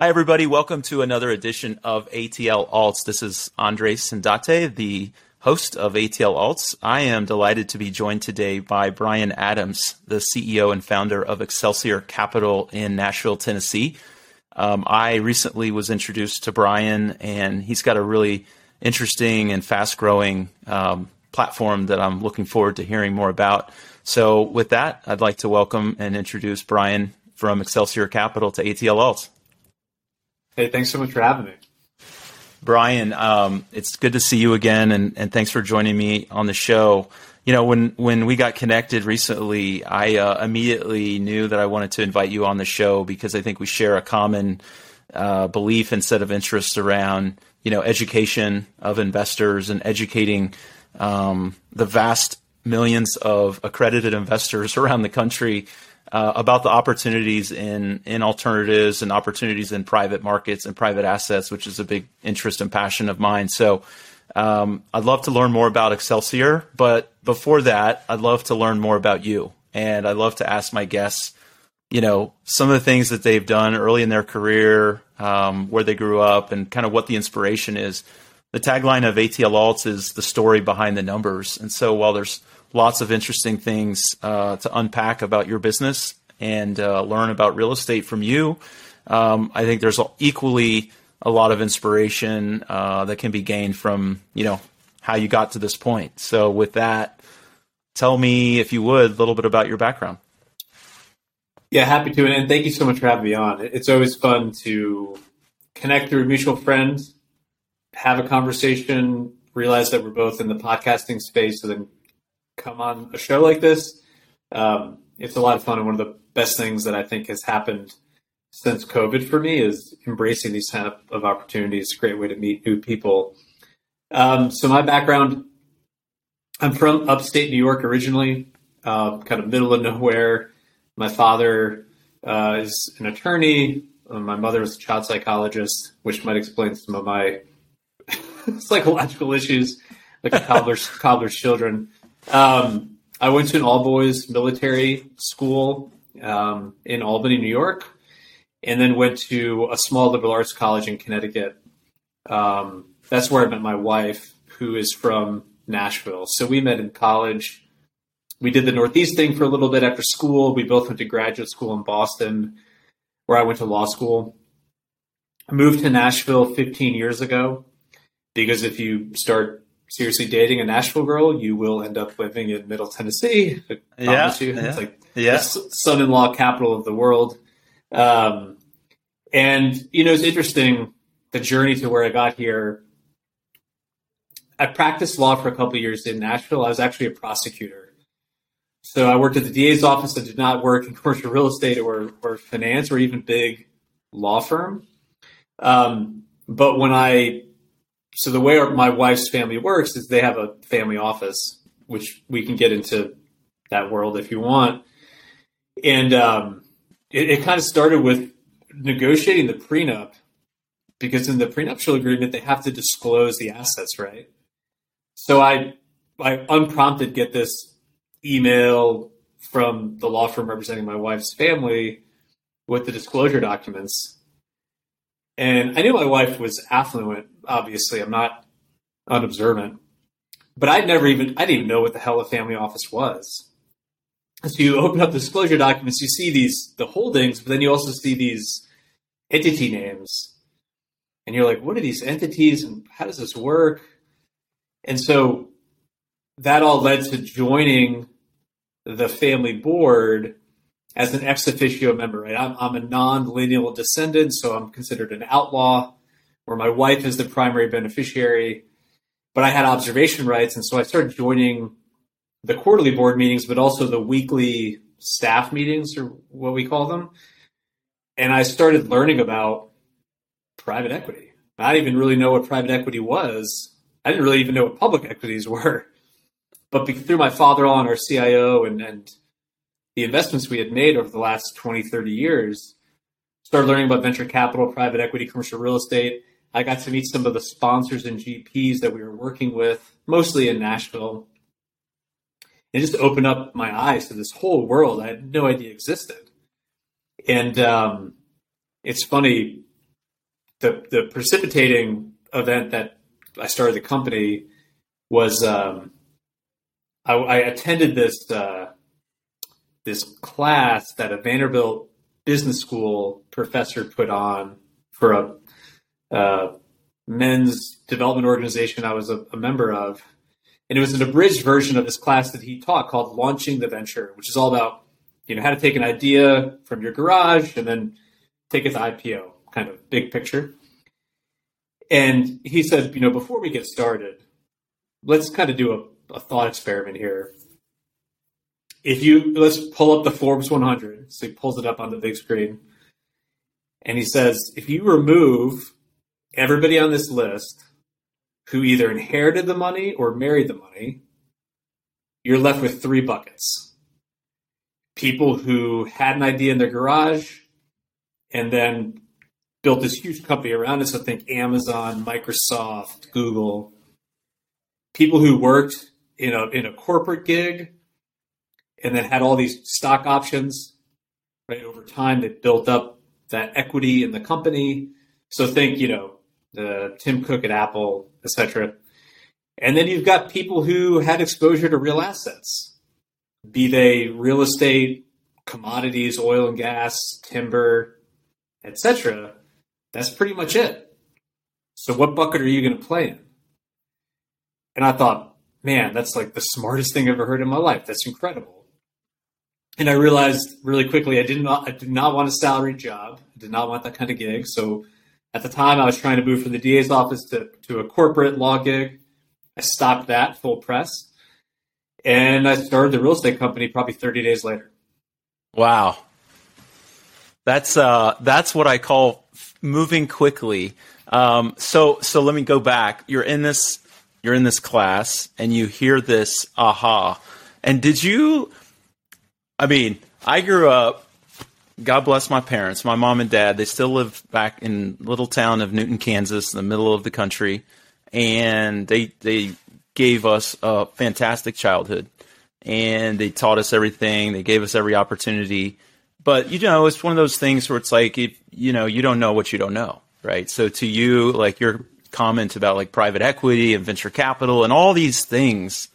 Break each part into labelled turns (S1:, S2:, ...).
S1: Hi, everybody. Welcome to another edition of ATL Alts. This is Andres Sindate, the host of ATL Alts. I am delighted to be joined today by Brian Adams, the CEO and founder of Excelsior Capital in Nashville, Tennessee. Um, I recently was introduced to Brian, and he's got a really interesting and fast growing um, platform that I'm looking forward to hearing more about. So, with that, I'd like to welcome and introduce Brian from Excelsior Capital to ATL Alts.
S2: Hey, thanks so much for having me.
S1: Brian, um, it's good to see you again, and, and thanks for joining me on the show. You know, when when we got connected recently, I uh, immediately knew that I wanted to invite you on the show because I think we share a common uh, belief and set of interests around you know education of investors and educating um, the vast millions of accredited investors around the country uh, about the opportunities in in alternatives and opportunities in private markets and private assets, which is a big interest and passion of mine. So. Um, I'd love to learn more about Excelsior, but before that, I'd love to learn more about you. And I'd love to ask my guests, you know, some of the things that they've done early in their career, um, where they grew up, and kind of what the inspiration is. The tagline of ATL Alts is the story behind the numbers. And so while there's lots of interesting things uh, to unpack about your business and uh, learn about real estate from you. Um, I think there's equally a lot of inspiration uh, that can be gained from you know how you got to this point. So with that, tell me if you would a little bit about your background.
S2: Yeah, happy to, and thank you so much for having me on. It's always fun to connect through mutual friends, have a conversation, realize that we're both in the podcasting space, so then come on a show like this. Um, it's a lot of fun, and one of the best things that I think has happened since COVID for me is embracing these kind of, of opportunities. It's a great way to meet new people. Um, so my background, I'm from upstate New York originally, uh, kind of middle of nowhere. My father uh, is an attorney. Uh, my mother was a child psychologist, which might explain some of my psychological issues, like cobbler's cobbler's children. Um, I went to an all boys military school um, in Albany, New York, and then went to a small liberal arts college in Connecticut. Um, that's where I met my wife, who is from Nashville. So we met in college. We did the Northeast thing for a little bit after school. We both went to graduate school in Boston, where I went to law school. I moved to Nashville 15 years ago because if you start seriously dating a Nashville girl, you will end up living in Middle Tennessee. I
S1: yeah, you.
S2: yeah, It's like yeah. son-in-law capital of the world. Um, and you know, it's interesting the journey to where I got here. I practiced law for a couple years in Nashville. I was actually a prosecutor. So I worked at the DA's office. I did not work in commercial real estate or, or finance or even big law firm. Um, but when I so the way my wife's family works is they have a family office, which we can get into that world if you want. And um, it, it kind of started with negotiating the prenup because in the prenuptial agreement they have to disclose the assets, right? So I, I unprompted get this email from the law firm representing my wife's family with the disclosure documents and I knew my wife was affluent, obviously. I'm not unobservant. But I'd never even, I didn't even know what the hell a family office was. So you open up the disclosure documents, you see these, the holdings, but then you also see these entity names. And you're like, what are these entities and how does this work? And so that all led to joining the family board as an ex officio member, right? I'm, I'm a non-lineal descendant, so I'm considered an outlaw, where my wife is the primary beneficiary. But I had observation rights, and so I started joining the quarterly board meetings, but also the weekly staff meetings, or what we call them. And I started learning about private equity. I didn't even really know what private equity was. I didn't really even know what public equities were. But through my father-in-law and our CIO and, and the investments we had made over the last 20, 30 years, started learning about venture capital, private equity, commercial real estate. I got to meet some of the sponsors and GPs that we were working with, mostly in Nashville. It just opened up my eyes to this whole world I had no idea existed. And um, it's funny, the the precipitating event that I started the company was um, I, I, attended this uh, this class that a Vanderbilt business school professor put on for a uh, men's development organization I was a, a member of, and it was an abridged version of this class that he taught called Launching the Venture, which is all about you know how to take an idea from your garage and then take it to IPO, kind of big picture. And he said, you know, before we get started, let's kind of do a, a thought experiment here. If you let's pull up the Forbes 100, so he pulls it up on the big screen, and he says, if you remove everybody on this list who either inherited the money or married the money, you're left with three buckets. People who had an idea in their garage and then built this huge company around it. So think Amazon, Microsoft, Google. People who worked in a in a corporate gig and then had all these stock options, right? Over time, they built up that equity in the company. So think, you know, the Tim Cook at Apple, etc. And then you've got people who had exposure to real assets, be they real estate, commodities, oil and gas, timber, etc. That's pretty much it. So what bucket are you going to play in? And I thought, man, that's like the smartest thing I've ever heard in my life. That's incredible. And I realized really quickly I did not I did not want a salaried job. I did not want that kind of gig. So at the time I was trying to move from the DA's office to, to a corporate law gig. I stopped that full press. And I started the real estate company probably 30 days later.
S1: Wow. That's uh, that's what I call moving quickly. Um, so so let me go back. You're in this you're in this class and you hear this aha. And did you? I mean, I grew up. God bless my parents, my mom and dad. They still live back in little town of Newton, Kansas, in the middle of the country, and they they gave us a fantastic childhood, and they taught us everything. They gave us every opportunity but you know, it's one of those things where it's like if you know you don't know what you don't know, right? So to you, like your comment about like private equity and venture capital and all these things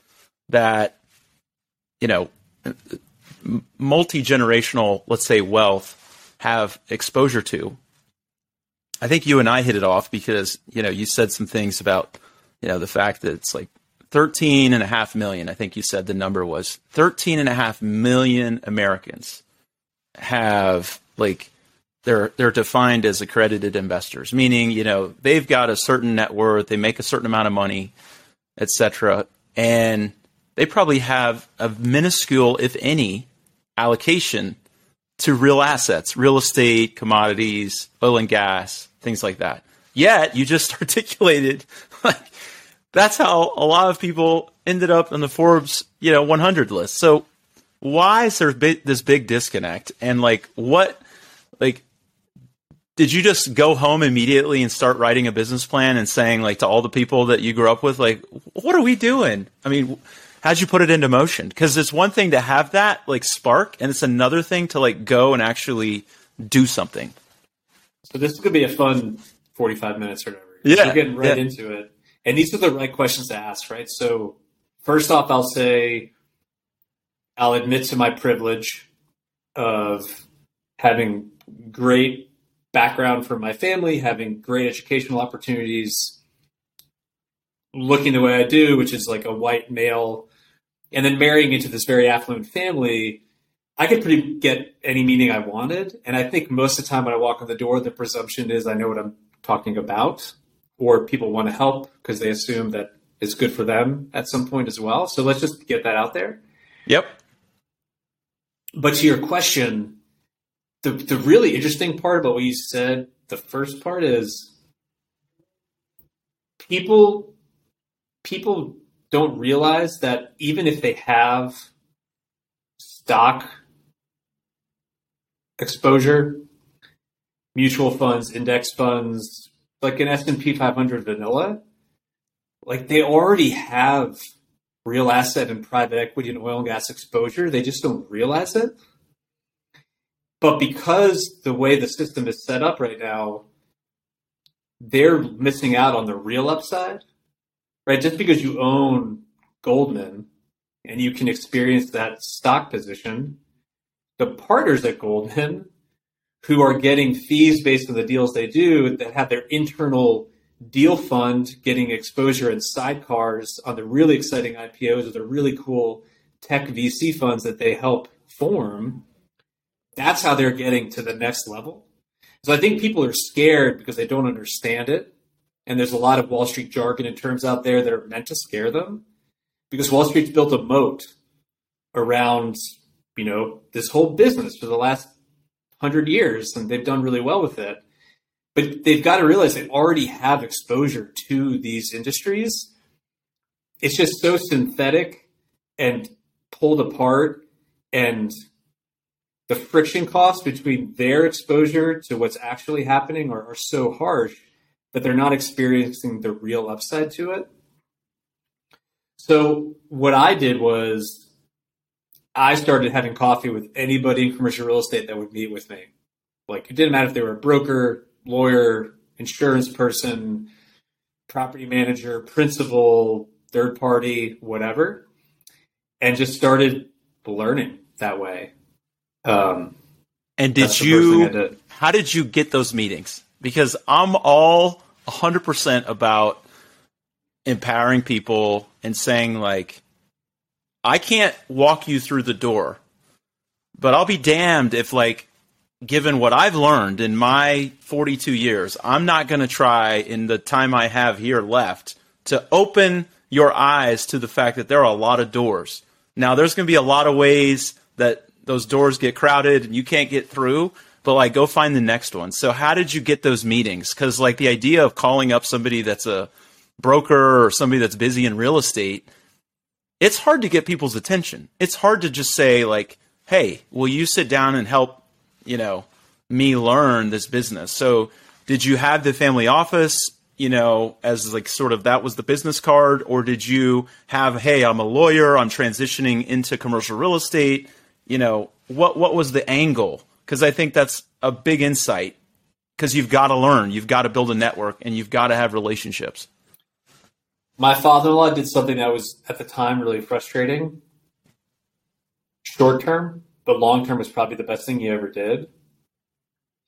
S1: that you know multi generational, let's say, wealth have exposure to. I think you and I hit it off because you know you said some things about you know the fact that it's like 13 and a half million. I think you said the number was 13 and a half million Americans have like they're they're defined as accredited investors, meaning you know they've got a certain net worth, they make a certain amount of money, etc., and they probably have a minuscule, if any, allocation to real assets, real estate, commodities, oil and gas, things like that. Yet you just articulated like that's how a lot of people ended up on the Forbes, you know, 100 list. So why is there this big disconnect? And like, what, like, did you just go home immediately and start writing a business plan and saying like to all the people that you grew up with, like, what are we doing? I mean, how'd you put it into motion? Because it's one thing to have that like spark, and it's another thing to like go and actually do something.
S2: So this is gonna be a fun forty-five minutes or whatever.
S1: Yeah,
S2: we're getting right
S1: yeah.
S2: into it, and these are the right questions to ask, right? So first off, I'll say I'll admit to my privilege of having great background from my family, having great educational opportunities, looking the way I do, which is like a white male, and then marrying into this very affluent family. I could pretty get any meaning I wanted. And I think most of the time when I walk in the door, the presumption is I know what I'm talking about, or people want to help because they assume that it's good for them at some point as well. So let's just get that out there.
S1: Yep.
S2: But to your question, the the really interesting part about what you said, the first part is people people don't realize that even if they have stock exposure, mutual funds, index funds, like an S&P 500 vanilla, like they already have real asset and private equity and oil and gas exposure. They just don't realize it. But because the way the system is set up right now, they're missing out on the real upside, right? Just because you own Goldman and you can experience that stock position, the partners at Goldman who are getting fees based on the deals they do that have their internal deal fund getting exposure in sidecars on the really exciting IPOs or the really cool tech VC funds that they help form. That's how they're getting to the next level. So I think people are scared because they don't understand it. And there's a lot of Wall Street jargon and terms out there that are meant to scare them because Wall Street's built a moat around, you know, this whole business for the last hundred years and they've done really well with it. But they've got to realize they already have exposure to these industries. It's just so synthetic and pulled apart and the friction costs between their exposure to what's actually happening are, are so harsh that they're not experiencing the real upside to it. So what I did was I started having coffee with anybody in commercial real estate that would meet with me. Like it didn't matter if they were a broker, lawyer, insurance person, property manager, principal, third party, whatever, and just started learning that way.
S1: Um, and did you? Did. How did you get those meetings? Because I'm all 100% about empowering people and saying like, I can't walk you through the door, but I'll be damned if like, given what I've learned in my 42 years, I'm not going to try in the time I have here left to open your eyes to the fact that there are a lot of doors. Now, there's going to be a lot of ways that those doors get crowded and you can't get through but like go find the next one. So how did you get those meetings? Because like the idea of calling up somebody that's a broker or somebody that's busy in real estate it's hard to get people's attention. It's hard to just say like hey will you sit down and help you know me learn this business? So did you have the family office you know as like sort of that was the business card? Or did you have hey i'm a lawyer. I'm transitioning into commercial real estate. You know, what what was the angle? Because I think that's a big insight. Because you've got to learn, you've got to build a network, and you've got to have relationships.
S2: My father-in-law did something that was at the time really frustrating. Short term, but long term was probably the best thing he ever did.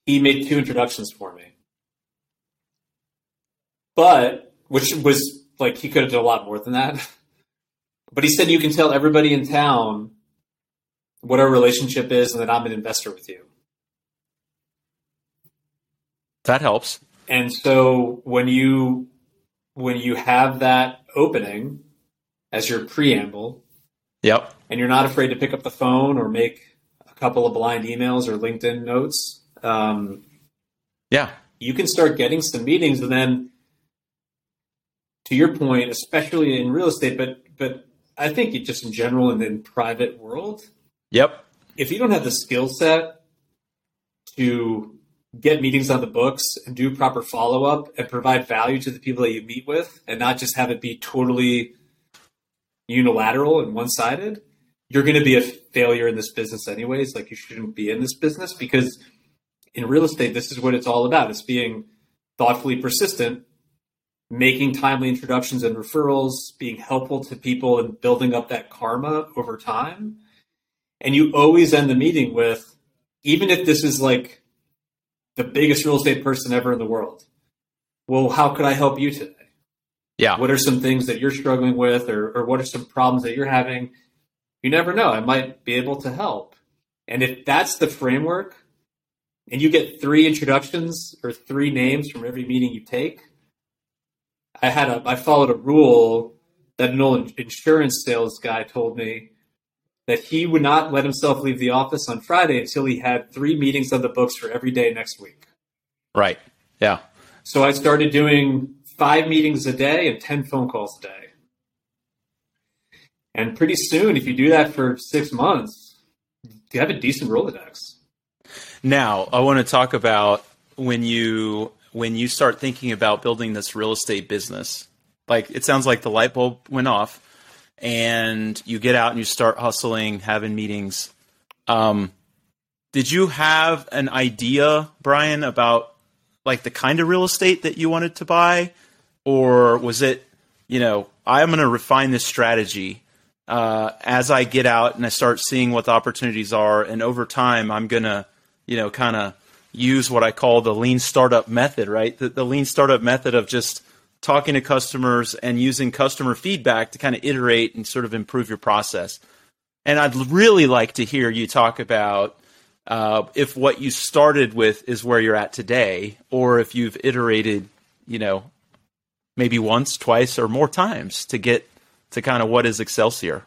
S2: He made two introductions for me. But which was like he could have done a lot more than that. But he said you can tell everybody in town what our relationship is and that I'm an investor with you.
S1: That helps.
S2: And so when you when you have that opening as your preamble,
S1: yep,
S2: and you're not afraid to pick up the phone or make a couple of blind emails or LinkedIn notes, um,
S1: yeah,
S2: you can start getting some meetings, and then to your point, especially in real estate, but but I think it just in general and in private world,
S1: Yep.
S2: If you don't have the skill set to get meetings on the books and do proper follow up and provide value to the people that you meet with and not just have it be totally unilateral and one sided, you're going to be a failure in this business anyways. Like you shouldn't be in this business because in real estate, this is what it's all about. It's being thoughtfully persistent, making timely introductions and referrals, being helpful to people and building up that karma over time and you always end the meeting with, even if this is like the biggest real estate person ever in the world, well, how could I help you today?
S1: Yeah.
S2: What are some things that you're struggling with, or, or what are some problems that you're having? You never know. I might be able to help. And if that's the framework, and you get three introductions or three names from every meeting you take, I had a I followed a rule that an old insurance sales guy told me that he would not let himself leave the office on Friday until he had three meetings on the books for every day next week.
S1: Right. Yeah.
S2: So I started doing five meetings a day and 10 phone calls a day. And pretty soon, if you do that for six months, you have a decent Rolodex.
S1: Now, I want to talk about when you when you start thinking about building this real estate business. Like it sounds like the light bulb went off and you get out and you start hustling, having meetings. Um, did you have an idea, Brian, about like the kind of real estate that you wanted to buy, or was it, you know, I'm going to refine this strategy uh, as I get out and I start seeing what the opportunities are, and over time, I'm going to, you know, kind of use what I call the lean startup method, right? The, the lean startup method of just talking to customers and using customer feedback to kind of iterate and sort of improve your process. And I'd really like to hear you talk about uh, if what you started with is where you're at today, or if you've iterated, you know, maybe once, twice, or more times to get to kind of what is Excelsior.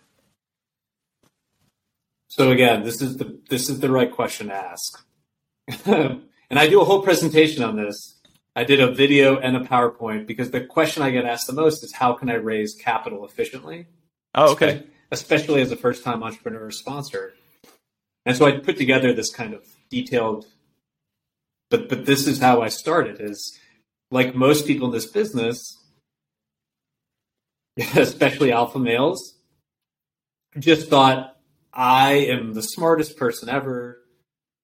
S2: So again, this is the this is the right question to ask. and I do a whole presentation on this. I did a video and a PowerPoint because the question I get asked the most is how can I raise capital efficiently?
S1: Oh, okay.
S2: Especially as a first time entrepreneur sponsor. And so I put together this kind of detailed but but this is how I started is like most people in this business, especially alpha males, just thought I am the smartest person ever.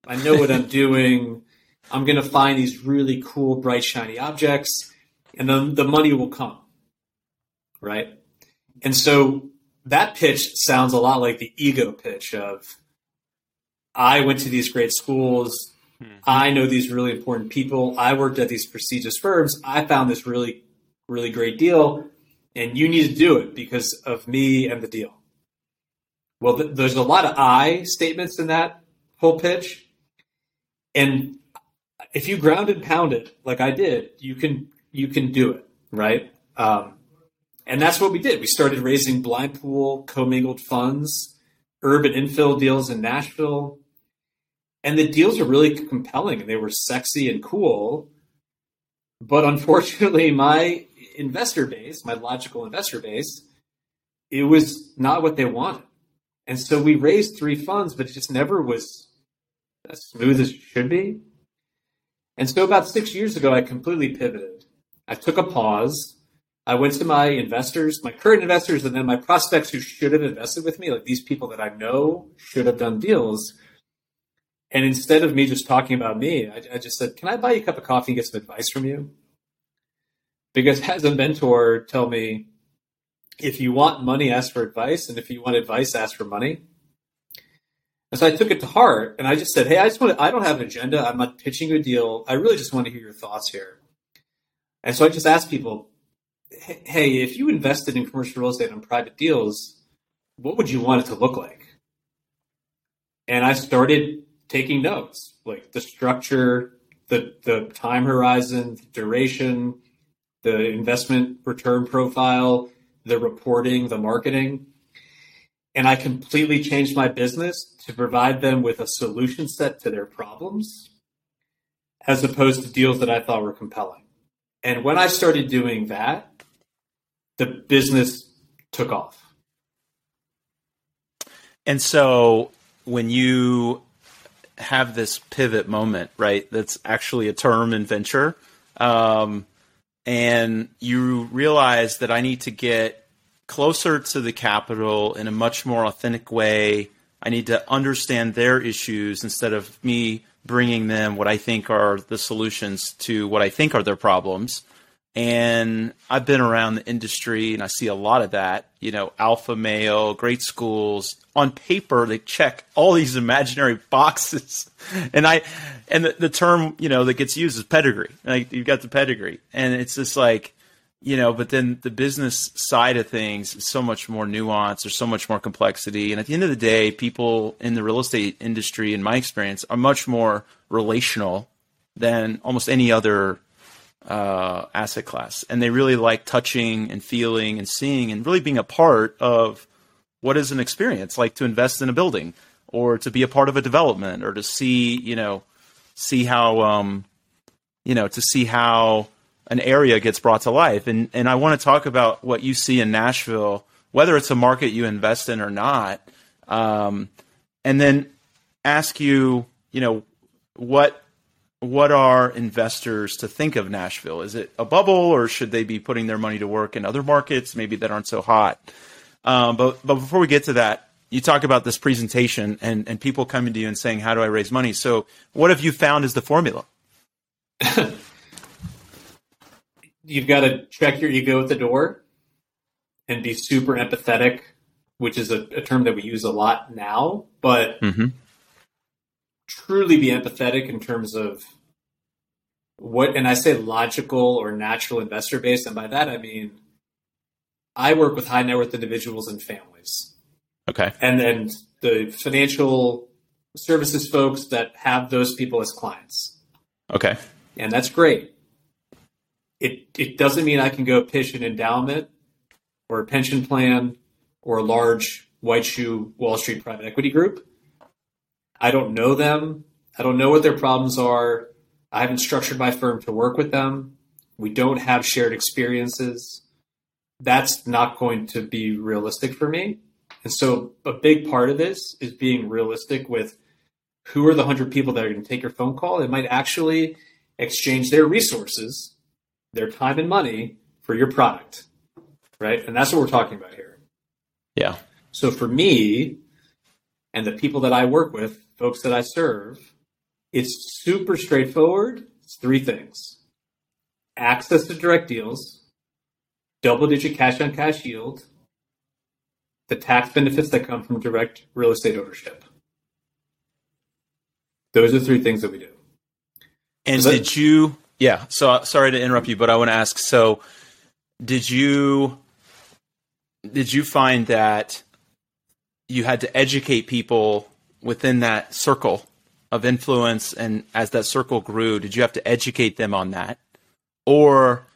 S2: I know what I'm doing. I'm going to find these really cool, bright, shiny objects, and then the money will come. Right? And so that pitch sounds a lot like the ego pitch of I went to these great schools. Mm-hmm. I know these really important people. I worked at these prestigious firms. I found this really, really great deal, and you need to do it because of me and the deal. Well, th- there's a lot of I statements in that whole pitch. And if you ground and pound it like I did, you can you can do it, right? Um, and that's what we did. We started raising blind pool commingled funds, urban infill deals in Nashville, and the deals were really compelling and they were sexy and cool. But unfortunately, my investor base, my logical investor base, it was not what they wanted. And so we raised three funds, but it just never was as smooth as it should be. And so about six years ago, I completely pivoted. I took a pause. I went to my investors, my current investors, and then my prospects who should have invested with me, like these people that I know should have done deals. And instead of me just talking about me, I, I just said, Can I buy you a cup of coffee and get some advice from you? Because as a mentor, tell me if you want money, ask for advice. And if you want advice, ask for money. And so I took it to heart and I just said, Hey, I just want to, I don't have an agenda. I'm not pitching a deal. I really just want to hear your thoughts here. And so I just asked people, Hey, if you invested in commercial real estate on private deals, what would you want it to look like? And I started taking notes, like the structure, the, the time horizon, the duration, the investment return profile, the reporting, the marketing. And I completely changed my business to provide them with a solution set to their problems as opposed to deals that I thought were compelling. And when I started doing that, the business took off.
S1: And so when you have this pivot moment, right, that's actually a term in venture, um, and you realize that I need to get closer to the capital in a much more authentic way I need to understand their issues instead of me bringing them what I think are the solutions to what I think are their problems. And I've been around the industry and I see a lot of that. You know, alpha male, great schools. On paper, they check all these imaginary boxes. And I, and the, the term, you know, that gets used is pedigree. Like, you've got the pedigree. And it's just like, you know, but then the business side of things is so much more nuanced. There's so much more complexity. And at the end of the day, people in the real estate industry, in my experience, are much more relational than almost any other uh, asset class. And they really like touching and feeling and seeing and really being a part of what is an experience like to invest in a building or to be a part of a development or to see, you know, see how, um, you know, to see how an area gets brought to life. And and I want to talk about what you see in Nashville, whether it's a market you invest in or not, um, and then ask you, you know, what what are investors to think of Nashville? Is it a bubble, or should they be putting their money to work in other markets, maybe that aren't so hot? Um, but but before we get to that, you talk about this presentation and and people coming to you and saying, "How do I raise money?" So, what have you found is the formula?
S2: you've got to check your ego at the door and be super empathetic, which is a, a term that we use a lot now, but
S1: Mm-hmm.
S2: truly be empathetic in terms of what, and I say logical or natural investor base, and by that I mean I work with high net worth individuals and families,
S1: Okay.
S2: and then the financial services folks that have those people as clients,
S1: Okay.
S2: and that's great. It it doesn't mean I can go pitch an endowment or a pension plan or a large white shoe Wall Street private equity group. I don't know them. I don't know what their problems are. I haven't structured my firm to work with them. We don't have shared experiences. That's not going to be realistic for me. And so a big part of this is being realistic with who are the 100 people that are going to take your phone call and might actually exchange their resources, their time and money for your product. Right? And that's what we're talking about here.
S1: Yeah.
S2: So for me and the people that I work with, folks that I serve, it's super straightforward. It's three things access to direct deals, double digit cash on cash yield, the tax benefits that come from direct real estate ownership. Those are three things that we do.
S1: And
S2: Is that-
S1: did you? Yeah. So sorry to interrupt you, but I want to ask. So, did you? Did you find that you had to educate people within that circle of influence, and as that circle grew, did you have to educate them on that, or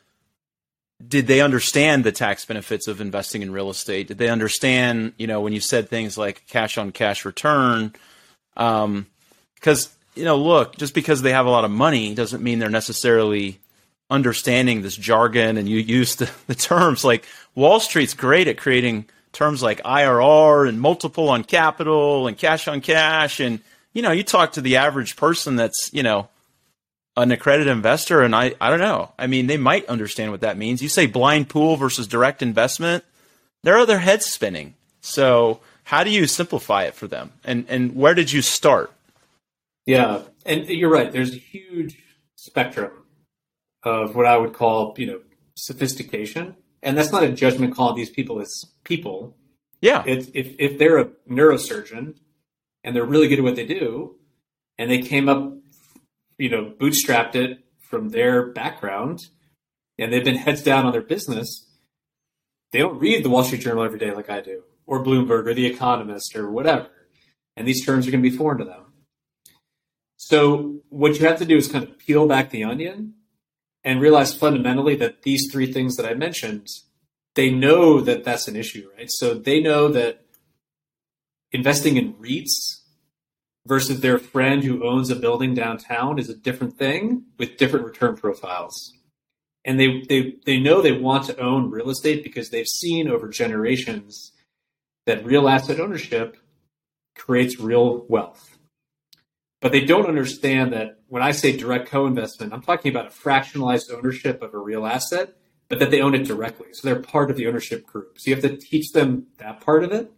S1: did they understand the tax benefits of investing in real estate? Did they understand, you know, when you said things like cash on cash return? Um, because you know, look, just because they have a lot of money doesn't mean they're necessarily understanding this jargon and you use the, the terms like Wall Street's great at creating terms like IRR and multiple on capital and cash on cash and you know, you talk to the average person that's, you know, an accredited investor and I I don't know. I mean, they might understand what that means. You say blind pool versus direct investment, there are their heads spinning. So, how do you simplify it for them? And and where did you start?
S2: Yeah, and you're right. There's a huge spectrum of what I would call, you know, sophistication, and that's not a judgment call on these people as people.
S1: Yeah.
S2: It's, if if they're a neurosurgeon and they're really good at what they do, and they came up, you know, bootstrapped it from their background, and they've been heads down on their business, they don't read the Wall Street Journal every day like I do, or Bloomberg, or The Economist, or whatever, and these terms are going to be foreign to them. So what you have to do is kind of peel back the onion and realize fundamentally that these three things that I mentioned, they know that that's an issue, right? So they know that investing in REITs versus their friend who owns a building downtown is a different thing with different return profiles. And they, they, they know they want to own real estate because they've seen over generations that real asset ownership creates real wealth. But they don't understand that when I say direct co-investment, I'm talking about a fractionalized ownership of a real asset, but that they own it directly. So they're part of the ownership group. So you have to teach them that part of it.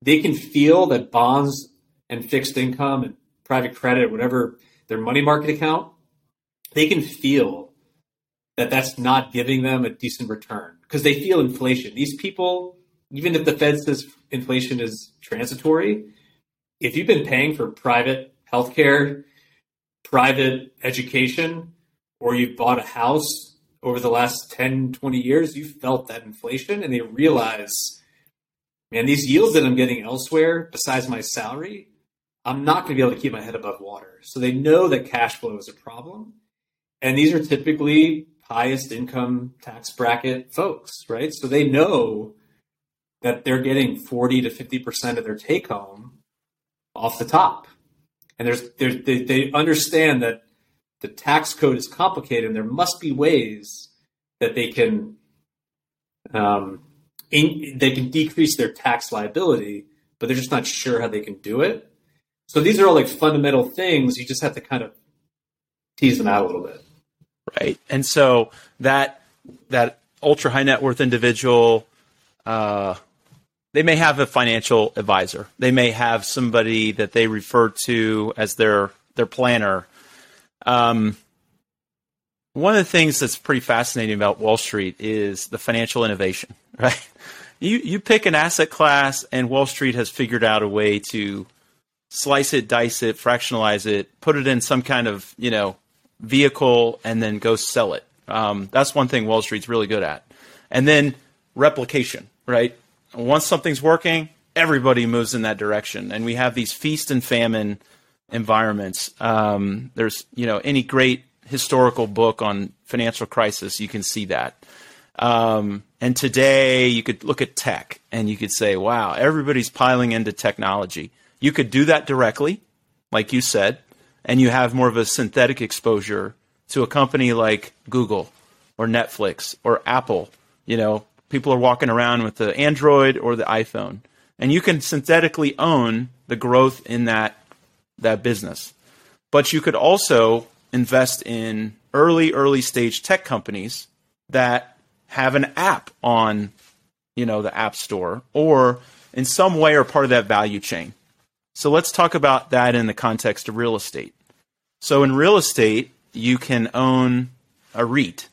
S2: They can feel that bonds and fixed income and private credit, whatever their money market account, they can feel that that's not giving them a decent return because they feel inflation. These people, even if the Fed says inflation is transitory, if you've been paying for private healthcare, private education, or you've bought a house over the last 10, 20 years, you've felt that inflation and they realize, man, these yields that I'm getting elsewhere besides my salary, I'm not going to be able to keep my head above water. So they know that cash flow is a problem. And these are typically highest income tax bracket folks, right? So they know that they're getting 40 to 50% of their take home off the top. And there's, there's they, they understand that the tax code is complicated and there must be ways that they can um, in, they can decrease their tax liability, but they're just not sure how they can do it. So these are all like fundamental things. You just have to kind of tease them out a little bit.
S1: Right. And so that that ultra high net worth individual, uh, they may have a financial advisor. They may have somebody that they refer to as their their planner. Um, one of the things that's pretty fascinating about Wall Street is the financial innovation, right? You you pick an asset class, and Wall Street has figured out a way to slice it, dice it, fractionalize it, put it in some kind of you know vehicle, and then go sell it. Um, that's one thing Wall Street's really good at. And then replication, right? Once something's working, everybody moves in that direction, and we have these feast and famine environments. Um, there's you know any great historical book on financial crisis, you can see that. Um, and today you could look at tech and you could say, wow, everybody's piling into technology. You could do that directly, like you said, and you have more of a synthetic exposure to a company like Google or Netflix or Apple. You know, people are walking around with the Android or the iPhone, and you can synthetically own the growth in that that business. But you could also invest in early, early stage tech companies that have an app on, you know, the app store or in some way are part of that value chain. So let's talk about that in the context of real estate. So in real estate, you can own a REIT,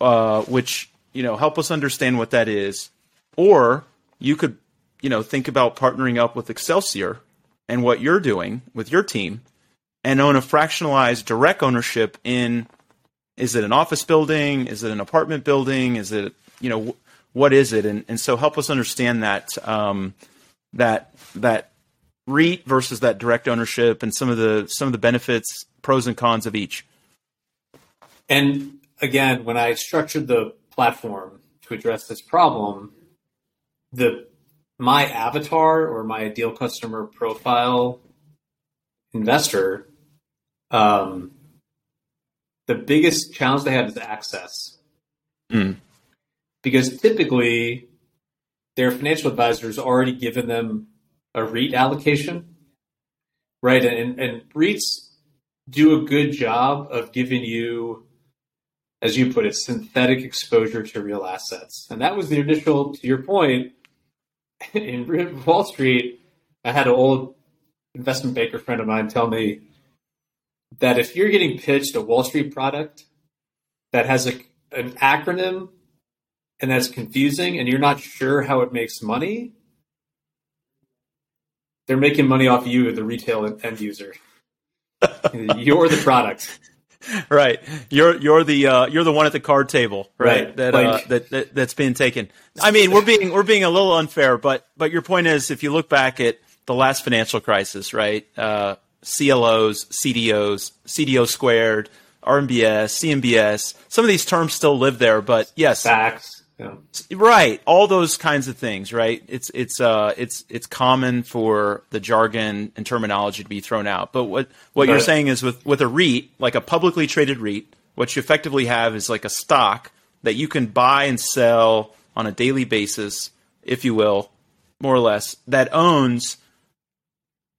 S1: uh, which you know help us understand what that is, or you could you know think about partnering up with Excelsior and what you're doing with your team and own a fractionalized direct ownership in is it an office building? Is it an apartment building? Is it you know what is it? And, and so help us understand that um, that that REIT versus that direct ownership and some of the some of the benefits pros and cons of each.
S2: And again when I structured the platform to address this problem the my avatar or my ideal customer profile investor um, the biggest challenge they have is access. Mm. Because typically, their financial advisors already given them a REIT allocation, right? And, and REITs do a good job of giving you, as you put it, synthetic exposure to real assets. And that was the initial, to your point, in Wall Street. I had an old investment banker friend of mine tell me that if you're getting pitched a Wall Street product that has a, an acronym and that's confusing and you're not sure how it makes money, they're making money off you, the retail end user. you're the product.
S1: Right, you're you're the uh, you're the one at the card table, right? right. That, uh, like, uh, that that that's being taken. I mean, we're being we're being a little unfair, but but your point is, if you look back at the last financial crisis, right? Uh, CLOs, CDOs, CDO squared, RMBS, CMBS. Some of these terms still live there, but yes,
S2: facts. Yeah.
S1: Right, all those kinds of things, right? It's it's uh it's it's common for the jargon and terminology to be thrown out. But what what you're saying is with with a REIT, like a publicly traded REIT, what you effectively have is like a stock that you can buy and sell on a daily basis, if you will, more or less, that owns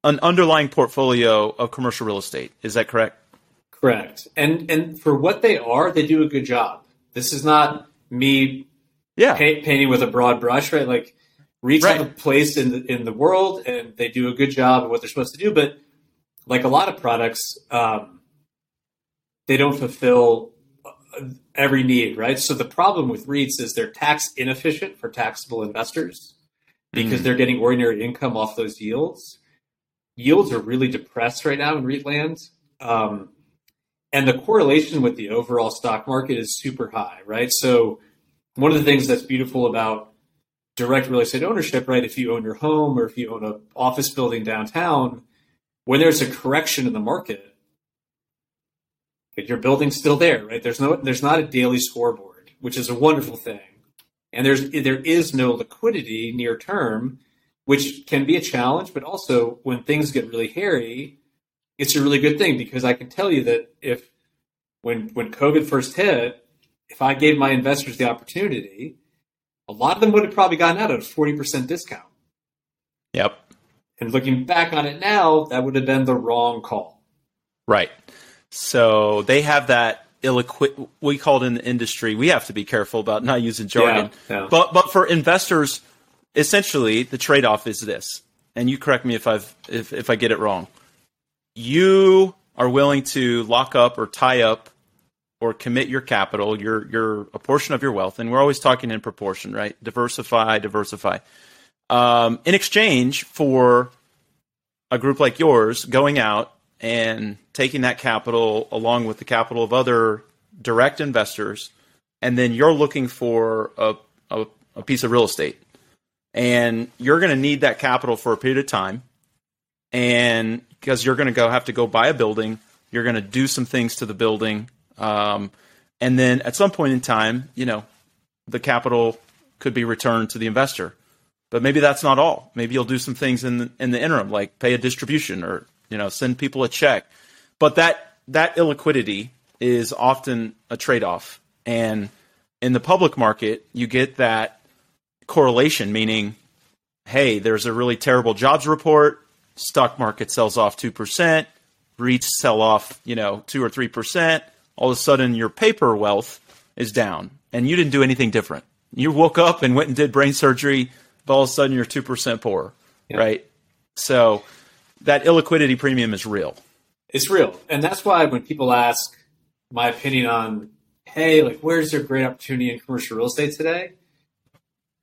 S1: an underlying portfolio of commercial real estate. Is that correct?
S2: Correct. And and for what they are, they do a good job. This is not me yeah. Pa- painting with a broad brush, right? Like REITs right. have a place in the, in the world and they do a good job of what they're supposed to do, but like a lot of products, um, they don't fulfill every need, right? So the problem with REITs is they're tax inefficient for taxable investors because mm. they're getting ordinary income off those yields yields are really depressed right now in REIT land. Um, and the correlation with the overall stock market is super high, right? So one of the things that's beautiful about direct real estate ownership, right? If you own your home or if you own an office building downtown, when there's a correction in the market, your building's still there, right? There's no, there's not a daily scoreboard, which is a wonderful thing. And there's, there is no liquidity near term which can be a challenge, but also when things get really hairy, it's a really good thing because I can tell you that if when when COVID first hit, if I gave my investors the opportunity, a lot of them would have probably gotten out at a forty percent discount.
S1: Yep.
S2: And looking back on it now, that would have been the wrong call.
S1: Right. So they have that illiquid. We call it in the industry. We have to be careful about not using jargon. Yeah, yeah. But but for investors essentially the trade-off is this, and you correct me if I've if, if I get it wrong. You are willing to lock up or tie up or commit your capital, your your a portion of your wealth, and we're always talking in proportion, right? Diversify, diversify. Um, in exchange for a group like yours going out and taking that capital along with the capital of other direct investors, and then you're looking for a, a, a piece of real estate, and you're going to need that capital for a period of time, and because you're going to go have to go buy a building, you're going to do some things to the building, um, and then at some point in time, you know, the capital could be returned to the investor. But maybe that's not all. Maybe you'll do some things in the, in the interim, like pay a distribution or you know send people a check. But that that illiquidity is often a trade off, and in the public market, you get that correlation, meaning, hey, there's a really terrible jobs report, stock market sells off two percent, REITs sell off, you know, two or three percent. All of a sudden, your paper wealth is down, and you didn't do anything different. You woke up and went and did brain surgery but all of a sudden you're 2% poor, yeah. right? So that illiquidity premium is real.
S2: It's real. And that's why when people ask my opinion on, hey, like, where's your great opportunity in commercial real estate today?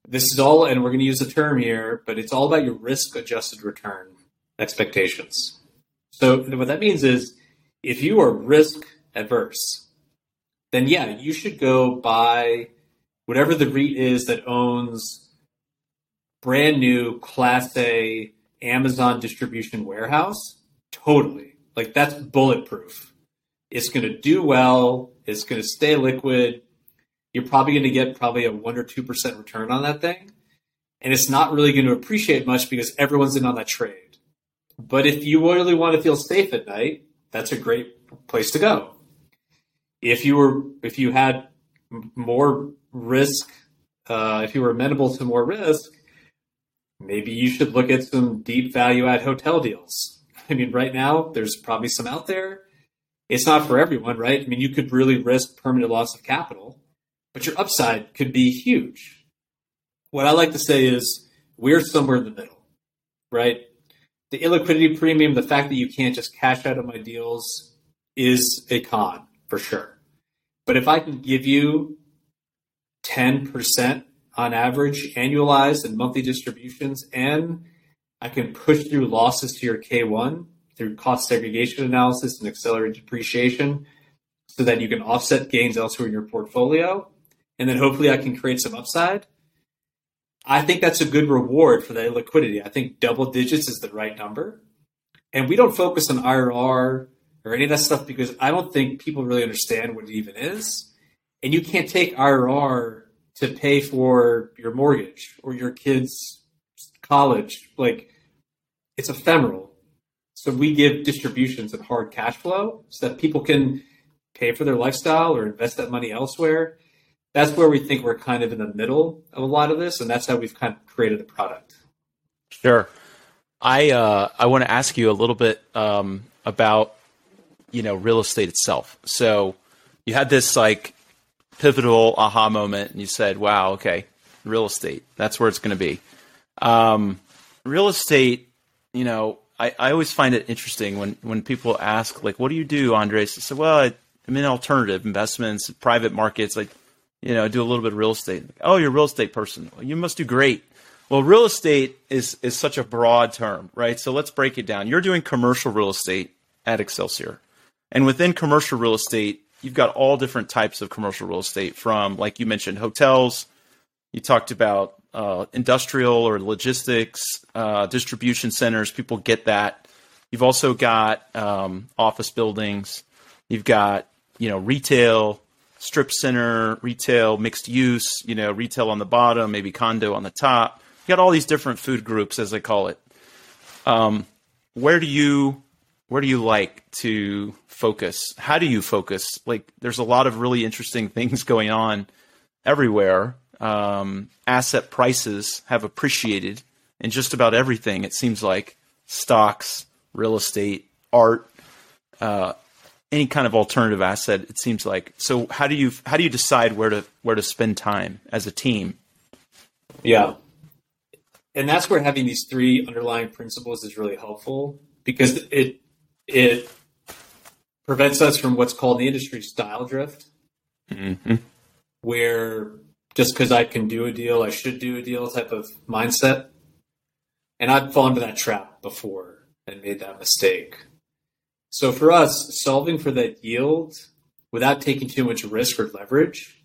S2: This is all, and we're going to use the term here, but it's all about your risk adjusted return expectations. So what that means is if you are risk adverse, then yeah, you should go buy whatever the REIT is that owns brand new Class A Amazon distribution warehouse, totally. Like that's bulletproof. It's going to do well. It's going to stay liquid. You're probably going to get probably a one or two percent return on that thing, and it's not really going to appreciate much because everyone's in on that trade. But if you really want to feel safe at night, that's a great place to go. If you were, if you had more risk, uh, if you were amenable to more risk, maybe you should look at some deep value add hotel deals. I mean, right now, there's probably some out there. It's not for everyone, right? I mean, you could really risk permanent loss of capital, but your upside could be huge. What I like to say is we're somewhere in the middle, right? The illiquidity premium, the fact that you can't just cash out of my deals is a con for sure. But if I can give you 10% on average, annualized and monthly distributions, and I can push through losses to your K1 through cost segregation analysis and accelerated depreciation so that you can offset gains elsewhere in your portfolio. And then hopefully I can create some upside. I think that's a good reward for that liquidity. I think double digits is the right number. And we don't focus on IRR or any of that stuff because I don't think people really understand what it even is. And you can't take IRR to pay for your mortgage or your kids' college. Like it's ephemeral. So we give distributions of hard cash flow so that people can pay for their lifestyle or invest that money elsewhere. That's where we think we're kind of in the middle of a lot of this, and that's how we've kind of created the product.
S1: Sure. I uh, I want to ask you a little bit um, about you know real estate itself. So you had this like pivotal aha moment and you said, wow, okay, real estate, that's where it's going to be. Um, real estate, you know, I, I always find it interesting when, when people ask, like, what do you do, Andres? I said, well, I, I'm in alternative investments, private markets, like, you know, do a little bit of real estate. Oh, you're a real estate person. Well, you must do great. Well, real estate is, is such a broad term, right? So let's break it down. You're doing commercial real estate at Excelsior. And within commercial real estate, you've got all different types of commercial real estate from, like you mentioned, hotels. You talked about uh, industrial or logistics, uh, distribution centers. People get that. You've also got um, office buildings. You've got you know retail, strip center, retail, mixed use. You know retail on the bottom, maybe condo on the top. You got all these different food groups, as they call it. Um, where do you where do you like to focus? How do you focus? Like, there's a lot of really interesting things going on everywhere. Um, asset prices have appreciated in just about everything. It seems like stocks, real estate, art, uh, any kind of alternative asset. It seems like. So, how do you how do you decide where to where to spend time as a team?
S2: Yeah, and that's where having these three underlying principles is really helpful because it it prevents us from what's called the industry style drift,
S1: Mm-hmm.
S2: where just because I can do a deal, I should do a deal type of mindset. And I've fallen into that trap before and made that mistake. So for us, solving for that yield without taking too much risk or leverage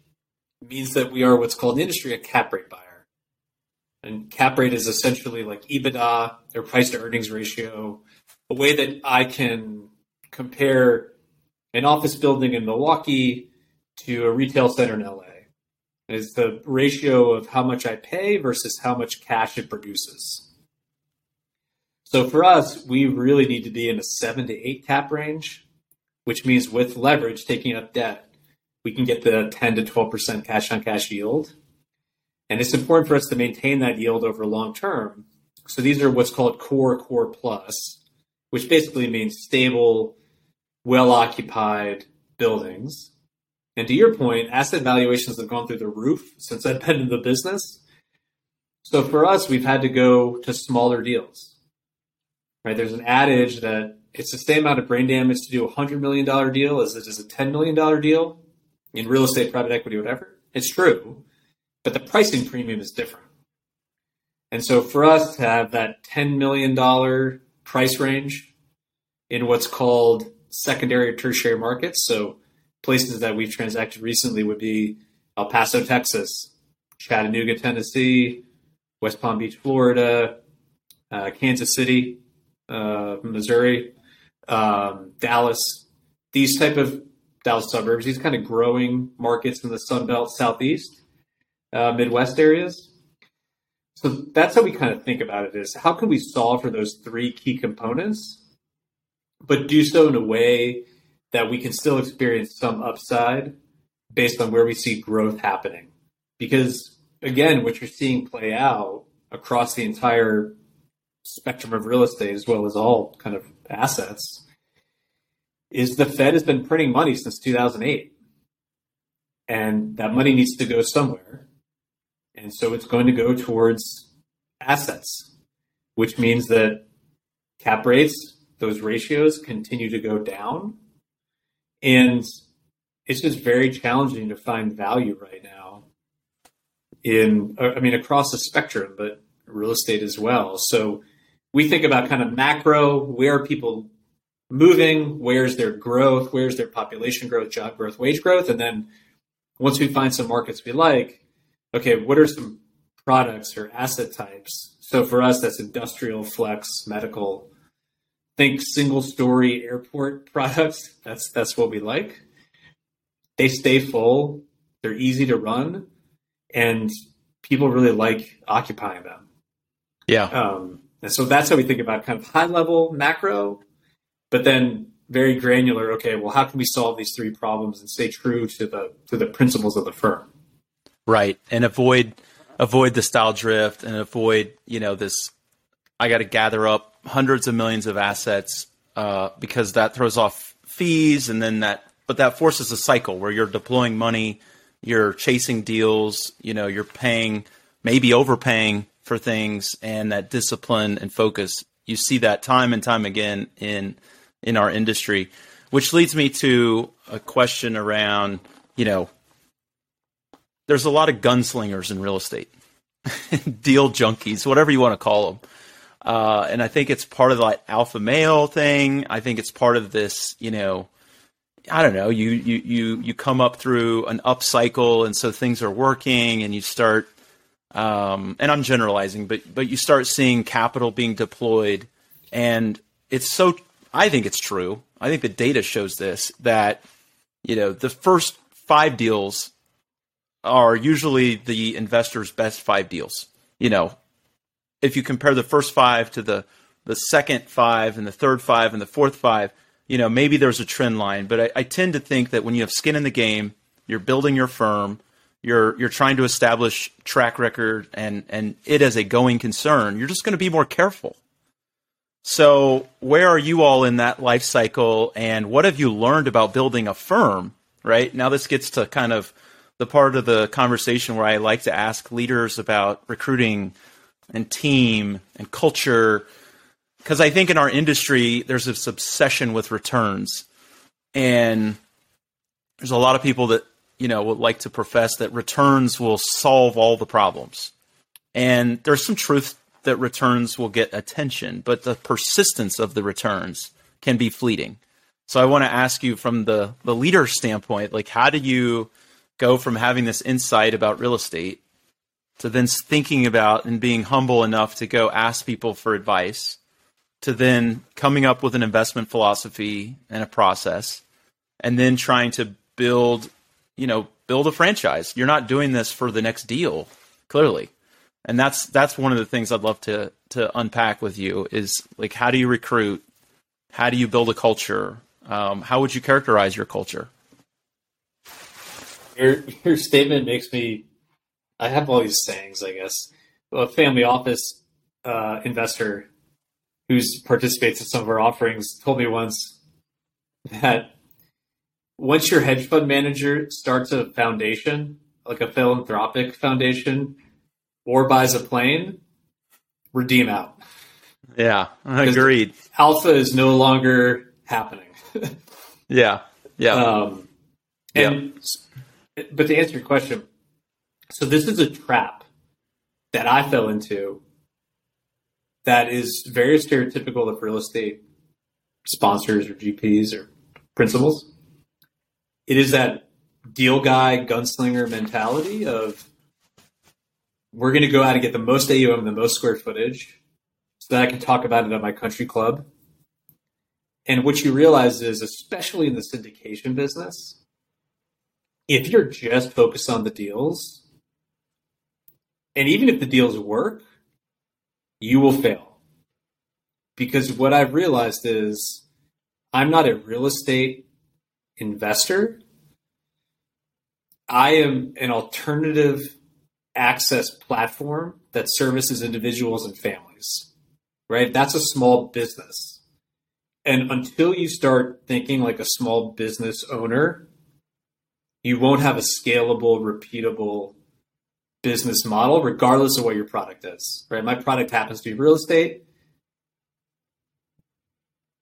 S2: means that we are what's called in the industry a cap rate buyer. And cap rate is essentially like EBITDA or price to earnings ratio, a way that I can compare an office building in Milwaukee to a retail center in LA. Is the ratio of how much I pay versus how much cash it produces. So for us, we really need to be in a seven to eight cap range, which means with leverage, taking up debt, we can get the 10 to 12% cash on cash yield. And it's important for us to maintain that yield over long term. So these are what's called core, core plus, which basically means stable, well occupied buildings. And to your point, asset valuations have gone through the roof since I've been in the business. So for us, we've had to go to smaller deals. Right? There's an adage that it's the same amount of brain damage to do a hundred million dollar deal as it is a ten million dollar deal in real estate, private equity, whatever. It's true, but the pricing premium is different. And so for us to have that ten million dollar price range in what's called secondary or tertiary markets, so places that we've transacted recently would be El Paso, Texas, Chattanooga, Tennessee, West Palm Beach, Florida, uh, Kansas City, uh, Missouri, um, Dallas, these type of Dallas suburbs, these kind of growing markets in the Sun Belt, Southeast, uh, Midwest areas. So that's how we kind of think about it: is how can we solve for those three key components, but do so in a way that we can still experience some upside based on where we see growth happening. Because again, what you're seeing play out across the entire spectrum of real estate as well as all kind of assets is the Fed has been printing money since 2008. And that money needs to go somewhere. And so it's going to go towards assets, which means that cap rates, those ratios continue to go down. And it's just very challenging to find value right now in, uh, I mean, across the spectrum, but real estate as well. So we think about kind of macro, where are people moving, where's their growth, where's their population growth, job growth, wage growth, and then once we find some markets we like, okay, what are some products or asset types? So for us, that's industrial, flex, medical. Think single story airport products. That's that's what we like. They stay full. They're easy to run, and people really like occupying them.
S1: Yeah.
S2: Um, and so that's how we think about kind of high level macro, but then very granular. Okay, well, how can we solve these three problems and stay true to the to the principles of the firm?
S1: Right, and avoid avoid the style drift and avoid you know this. I got to gather up hundreds of millions of assets uh, because that throws off fees, and then that but that forces a cycle where you're deploying money, you're chasing deals, you know, you're paying maybe overpaying for things and that discipline and focus. You see that time and time again in in our industry, which leads me to a question around, you know, there's a lot of gunslingers in real estate, deal junkies, whatever you want to call them. Uh, and I think it's part of that alpha male thing. I think it's part of this, you know, I don't know. You you you you come up through an up cycle, and so things are working, and you start um, and I'm generalizing, but but you start seeing capital being deployed, and it's so. I think it's true. I think the data shows this that you know the first five deals are usually the investor's best five deals. You know, if you compare the first five to the the second five and the third five and the fourth five, you know maybe there's a trend line. But I, I tend to think that when you have skin in the game, you're building your firm you're you're trying to establish track record and and it as a going concern, you're just going to be more careful. So, where are you all in that life cycle and what have you learned about building a firm, right? Now this gets to kind of the part of the conversation where I like to ask leaders about recruiting and team and culture because I think in our industry there's this obsession with returns and there's a lot of people that you know would like to profess that returns will solve all the problems, and there's some truth that returns will get attention, but the persistence of the returns can be fleeting. So I want to ask you from the the leader standpoint, like how do you go from having this insight about real estate to then thinking about and being humble enough to go ask people for advice to then coming up with an investment philosophy and a process and then trying to build you know build a franchise. You're not doing this for the next deal clearly. And that's that's one of the things i'd love to to unpack with you is like how do you recruit? How do you build a culture? Um, how would you characterize your culture
S2: your your statement makes me I have all these sayings, I guess. A family office uh, investor who participates in some of our offerings told me once that once your hedge fund manager starts a foundation, like a philanthropic foundation, or buys a plane, redeem out.
S1: Yeah, agreed.
S2: Alpha is no longer happening.
S1: yeah, yeah. Um,
S2: and yeah. But to answer your question, so this is a trap that I fell into that is very stereotypical of real estate sponsors or GPs or principals. It is that deal guy gunslinger mentality of we're going to go out and get the most AUM, the most square footage, so that I can talk about it at my country club. And what you realize is, especially in the syndication business, if you're just focused on the deals, and even if the deals work, you will fail. Because what I've realized is I'm not a real estate investor. I am an alternative access platform that services individuals and families, right? That's a small business. And until you start thinking like a small business owner, you won't have a scalable, repeatable business model, regardless of what your product is. Right? My product happens to be real estate.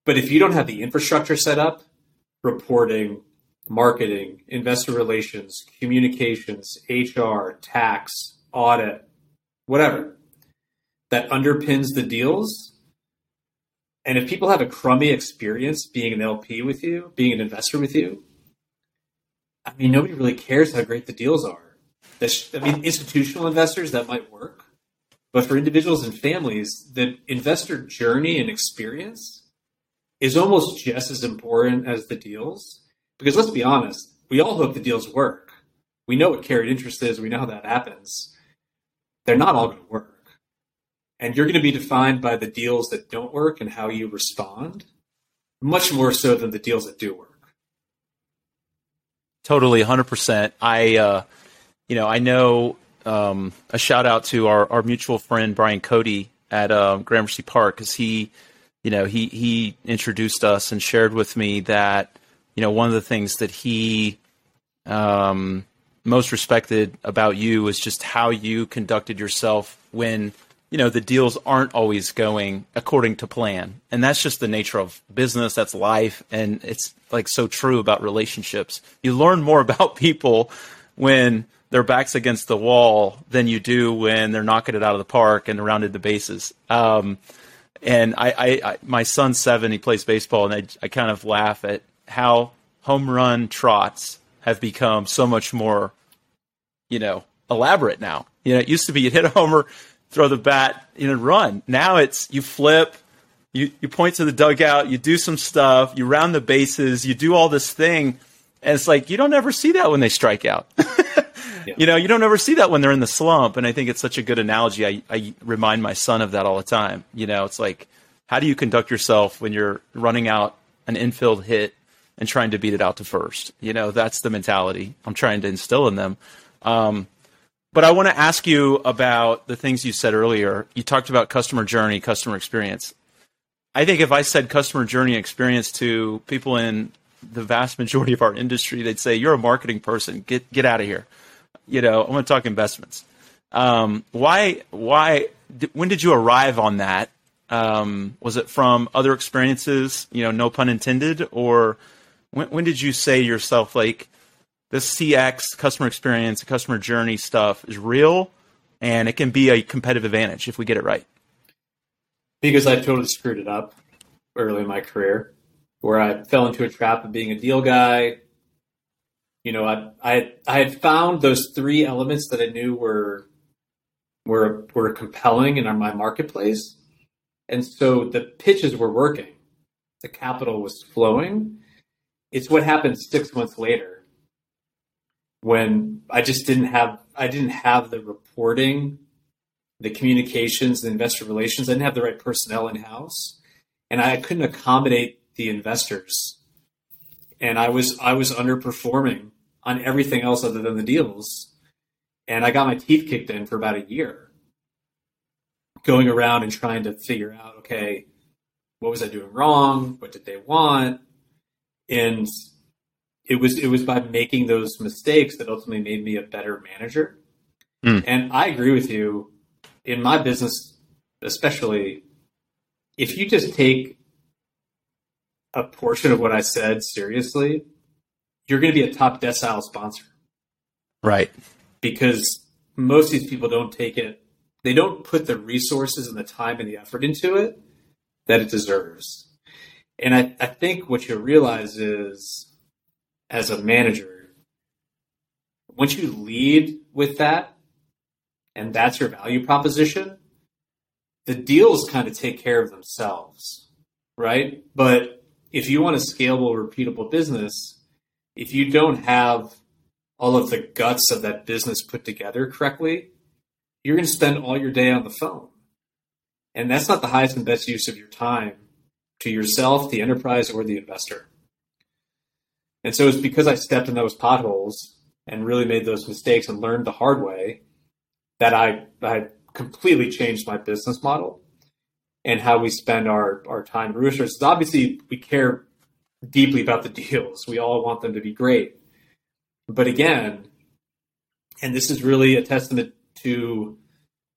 S2: But if you don't have the infrastructure set up, reporting, marketing, investor relations, communications, HR, tax, audit, whatever, that underpins the deals. And if people have a crummy experience being an LP with you, being an investor with you, I mean, nobody really cares how great the deals are. I mean, institutional investors that might work, but for individuals and families, the investor journey and experience is almost just as important as the deals. Because let's be honest, we all hope the deals work. We know what carried interest is. We know how that happens. They're not all going to work. And you're going to be defined by the deals that don't work and how you respond, much more so than the deals that do work.
S1: Totally, 100%. I, uh, you know, I know um, a shout out to our, our mutual friend Brian Cody at uh, Gramercy Park because he, you know, he he introduced us and shared with me that you know one of the things that he um, most respected about you was just how you conducted yourself when you know the deals aren't always going according to plan. And that's just the nature of business. That's life. And it's like so true about relationships. You learn more about people when their backs against the wall than you do when they're knocking it out of the park and rounded the bases. Um, and I, I, I, my son's seven, he plays baseball, and I, I kind of laugh at how home run trots have become so much more, you know, elaborate now. You know, it used to be you'd hit a homer, throw the bat, you know, run. Now it's you flip, you, you point to the dugout, you do some stuff, you round the bases, you do all this thing. And it's like you don't ever see that when they strike out. Yeah. You know, you don't ever see that when they're in the slump. And I think it's such a good analogy. I, I remind my son of that all the time. You know, it's like, how do you conduct yourself when you're running out an infield hit and trying to beat it out to first? You know, that's the mentality I'm trying to instill in them. Um, but I want to ask you about the things you said earlier. You talked about customer journey, customer experience. I think if I said customer journey experience to people in the vast majority of our industry, they'd say, "You're a marketing person. Get get out of here." you know, I want to talk investments. Um, why, why, when did you arrive on that? Um, was it from other experiences, you know, no pun intended, or when, when did you say yourself like this CX customer experience, customer journey stuff is real, and it can be a competitive advantage if we get it right?
S2: Because I totally screwed it up early in my career, where I fell into a trap of being a deal guy. You know, I I I had found those three elements that I knew were were were compelling in my marketplace, and so the pitches were working. The capital was flowing. It's what happened six months later when I just didn't have I didn't have the reporting, the communications, the investor relations. I didn't have the right personnel in house, and I couldn't accommodate the investors. And I was I was underperforming on everything else other than the deals. And I got my teeth kicked in for about a year, going around and trying to figure out, okay, what was I doing wrong? What did they want? And it was it was by making those mistakes that ultimately made me a better manager. Mm. And I agree with you. In my business, especially, if you just take a portion of what I said seriously, you're going to be a top decile sponsor.
S1: Right.
S2: Because most of these people don't take it, they don't put the resources and the time and the effort into it that it deserves. And I, I think what you realize is, as a manager, once you lead with that, and that's your value proposition, the deals kind of take care of themselves, right? But if you want a scalable, repeatable business, if you don't have all of the guts of that business put together correctly, you're going to spend all your day on the phone. And that's not the highest and best use of your time to yourself, the enterprise, or the investor. And so it's because I stepped in those potholes and really made those mistakes and learned the hard way that I, I completely changed my business model and how we spend our, our time and resources. Obviously, we care deeply about the deals. We all want them to be great. But again, and this is really a testament to,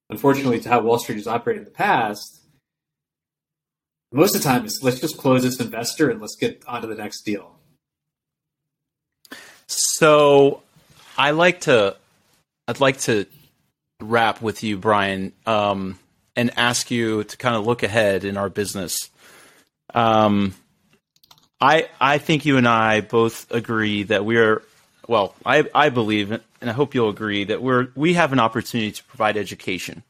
S2: unfortunately, to how Wall Street has operated in the past. Most of the time, is let's just close this investor and let's get on to the next deal.
S1: So, I like to, I'd like to wrap with you, Brian, um, and ask you to kind of look ahead in our business. Um, I I think you and I both agree that we are well. I I believe, and I hope you'll agree that we're we have an opportunity to provide education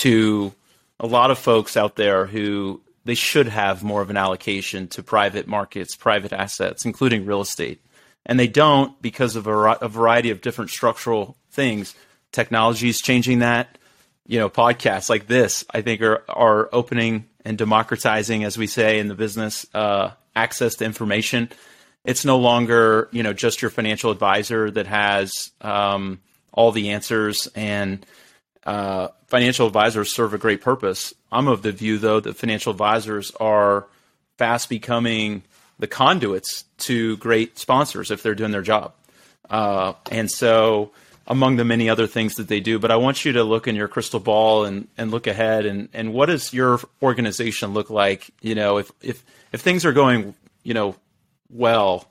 S1: to a lot of folks out there who they should have more of an allocation to private markets, private assets, including real estate, and they don't because of a, a variety of different structural things. Technology is changing that. You know, podcasts like this, I think, are are opening and democratizing, as we say in the business, uh, access to information. It's no longer you know just your financial advisor that has um, all the answers, and uh, financial advisors serve a great purpose. I'm of the view though that financial advisors are fast becoming the conduits to great sponsors if they're doing their job, uh, and so among the many other things that they do. But I want you to look in your crystal ball and, and look ahead and, and what does your organization look like? You know, if, if, if things are going, you know, well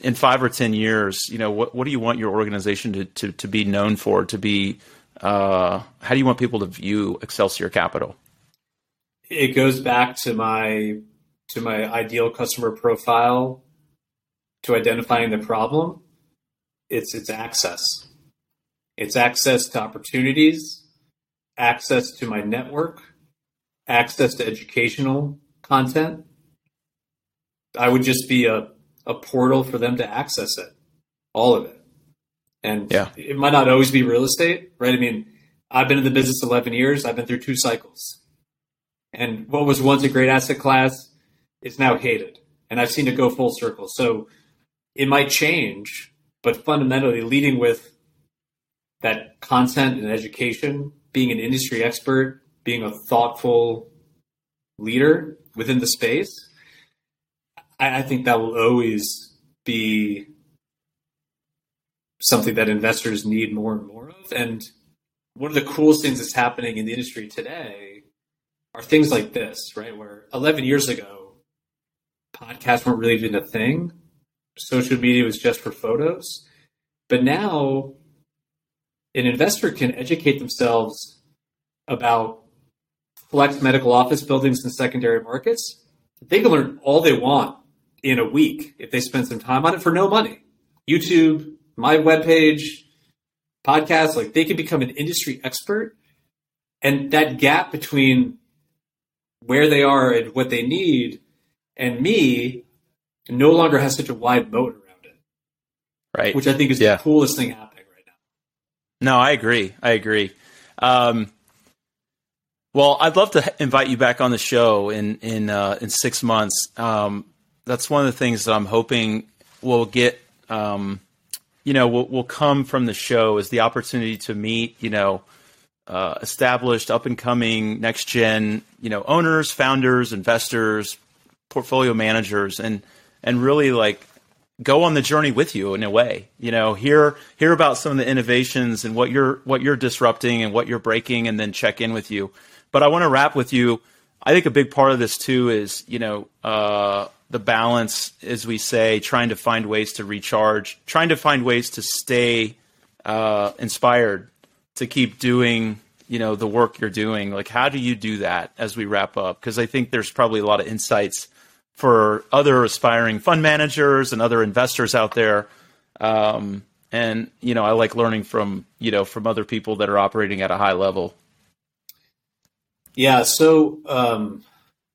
S1: in five or 10 years, you know, what, what do you want your organization to, to, to be known for, to be, uh, how do you want people to view Excelsior Capital?
S2: It goes back to my, to my ideal customer profile, to identifying the problem. It's, it's access it's access to opportunities, access to my network, access to educational content. I would just be a, a portal for them to access it, all of it. And yeah. it might not always be real estate, right? I mean, I've been in the business 11 years. I've been through two cycles. And what was once a great asset class is now hated. And I've seen it go full circle. So it might change, but fundamentally leading with that content and education, being an industry expert, being a thoughtful leader within the space, I, I think that will always be something that investors need more and more of. And one of the coolest things that's happening in the industry today are things like this, right? Where 11 years ago, podcasts weren't really even a thing. social media was just for photos. But now an investor can educate themselves about flex medical office buildings in secondary markets. They can learn all they want in a week if they spend some time on it for no money. YouTube, my webpage, podcasts, like they can become an industry expert. And that gap between where they are and what they need and me no longer has such a wide moat around it.
S1: Right.
S2: Which I think is yeah. the coolest thing happening right now.
S1: No, I agree. I agree. Um, well, I'd love to invite you back on the show in in uh, in six months. Um, that's one of the things that I'm hoping we'll get. Um, you know, will will come from the show is the opportunity to meet. You know, uh, established, up and coming, next gen. You know, owners, founders, investors, portfolio managers, and and really like go on the journey with you in a way. You know, hear hear about some of the innovations and what you're what you're disrupting and what you're breaking, and then check in with you. But I want to wrap with you. I think a big part of this too is you know uh, the balance, as we say, trying to find ways to recharge, trying to find ways to stay uh, inspired, to keep doing you know the work you're doing. Like, how do you do that as we wrap up? Because I think there's probably a lot of insights for other aspiring fund managers and other investors out there. Um, and you know, I like learning from you know from other people that are operating at a high level.
S2: Yeah, so um,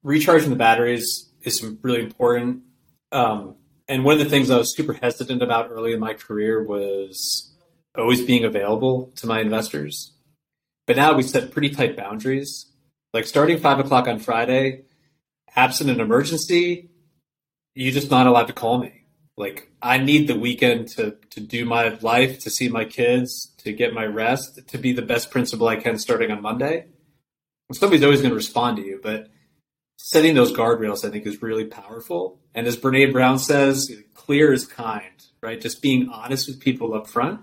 S2: recharging the batteries is really important. Um, and one of the things I was super hesitant about early in my career was always being available to my investors. But now we set pretty tight boundaries. Like starting five o'clock on Friday, absent an emergency, you're just not allowed to call me. Like I need the weekend to to do my life, to see my kids, to get my rest, to be the best principal I can starting on Monday somebody's always going to respond to you, but setting those guardrails, I think, is really powerful. And as Brene Brown says, clear is kind, right? Just being honest with people up front.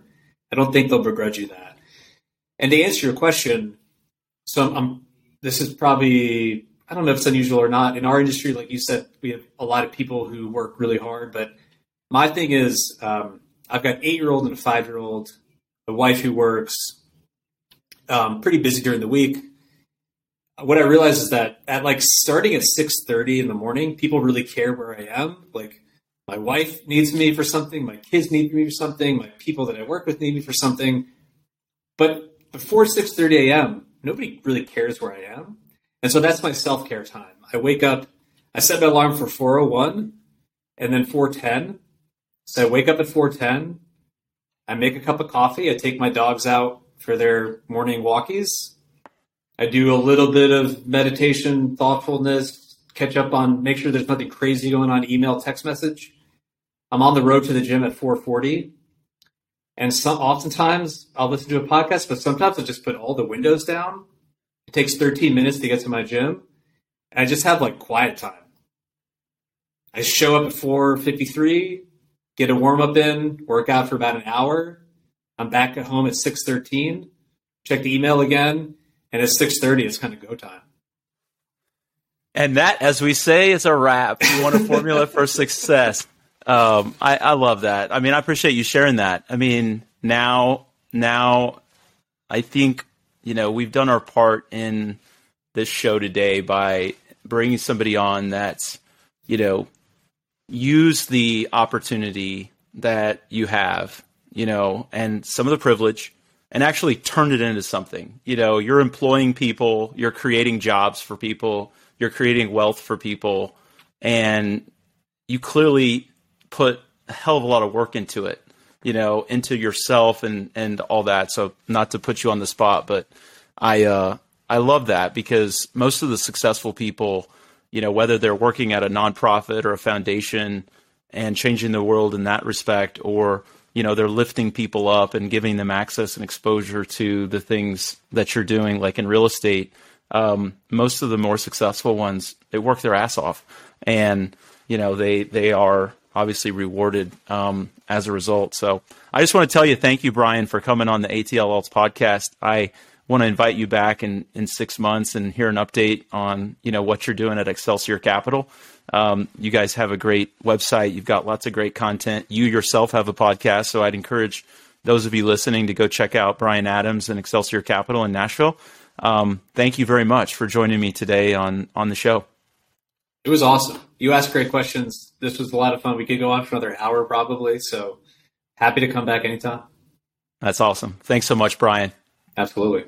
S2: I don't think they'll begrudge you that. And to answer your question, so I'm, I'm this is probably I don't know if it's unusual or not in our industry. Like you said, we have a lot of people who work really hard, but my thing is um, I've got eight year old and a five year old, a wife who works um, pretty busy during the week what I realize is that at like starting at six thirty in the morning, people really care where I am. Like my wife needs me for something, my kids need me for something, my people that I work with need me for something. But before six thirty a.m., nobody really cares where I am, and so that's my self care time. I wake up, I set my alarm for four oh one, and then four ten. So I wake up at four ten. I make a cup of coffee. I take my dogs out for their morning walkies I do a little bit of meditation, thoughtfulness, catch up on, make sure there's nothing crazy going on, email, text message. I'm on the road to the gym at 440. And some, oftentimes I'll listen to a podcast, but sometimes I'll just put all the windows down. It takes 13 minutes to get to my gym. And I just have like quiet time. I show up at 453, get a warm up in, work out for about an hour. I'm back at home at 613, check the email again, and at six thirty, it's kind of go time.
S1: And that, as we say, is a wrap. You want a formula for success. Um, I, I love that. I mean, I appreciate you sharing that. I mean, now, now, I think you know we've done our part in this show today by bringing somebody on that's you know use the opportunity that you have, you know, and some of the privilege and actually turn it into something. You know, you're employing people, you're creating jobs for people, you're creating wealth for people, and you clearly put a hell of a lot of work into it, you know, into yourself and and all that. So not to put you on the spot, but I uh I love that because most of the successful people, you know, whether they're working at a nonprofit or a foundation and changing the world in that respect or you know they're lifting people up and giving them access and exposure to the things that you're doing like in real estate um, most of the more successful ones they work their ass off and you know they they are obviously rewarded um, as a result so i just want to tell you thank you brian for coming on the atl alts podcast i want to invite you back in in six months and hear an update on you know what you're doing at excelsior capital Um, you guys have a great website. You've got lots of great content. You yourself have a podcast, so I'd encourage those of you listening to go check out Brian Adams and Excelsior Capital in Nashville. Um, thank you very much for joining me today on on the show.
S2: It was awesome. You asked great questions. This was a lot of fun. We could go on for another hour probably. So happy to come back anytime.
S1: That's awesome. Thanks so much, Brian.
S2: Absolutely.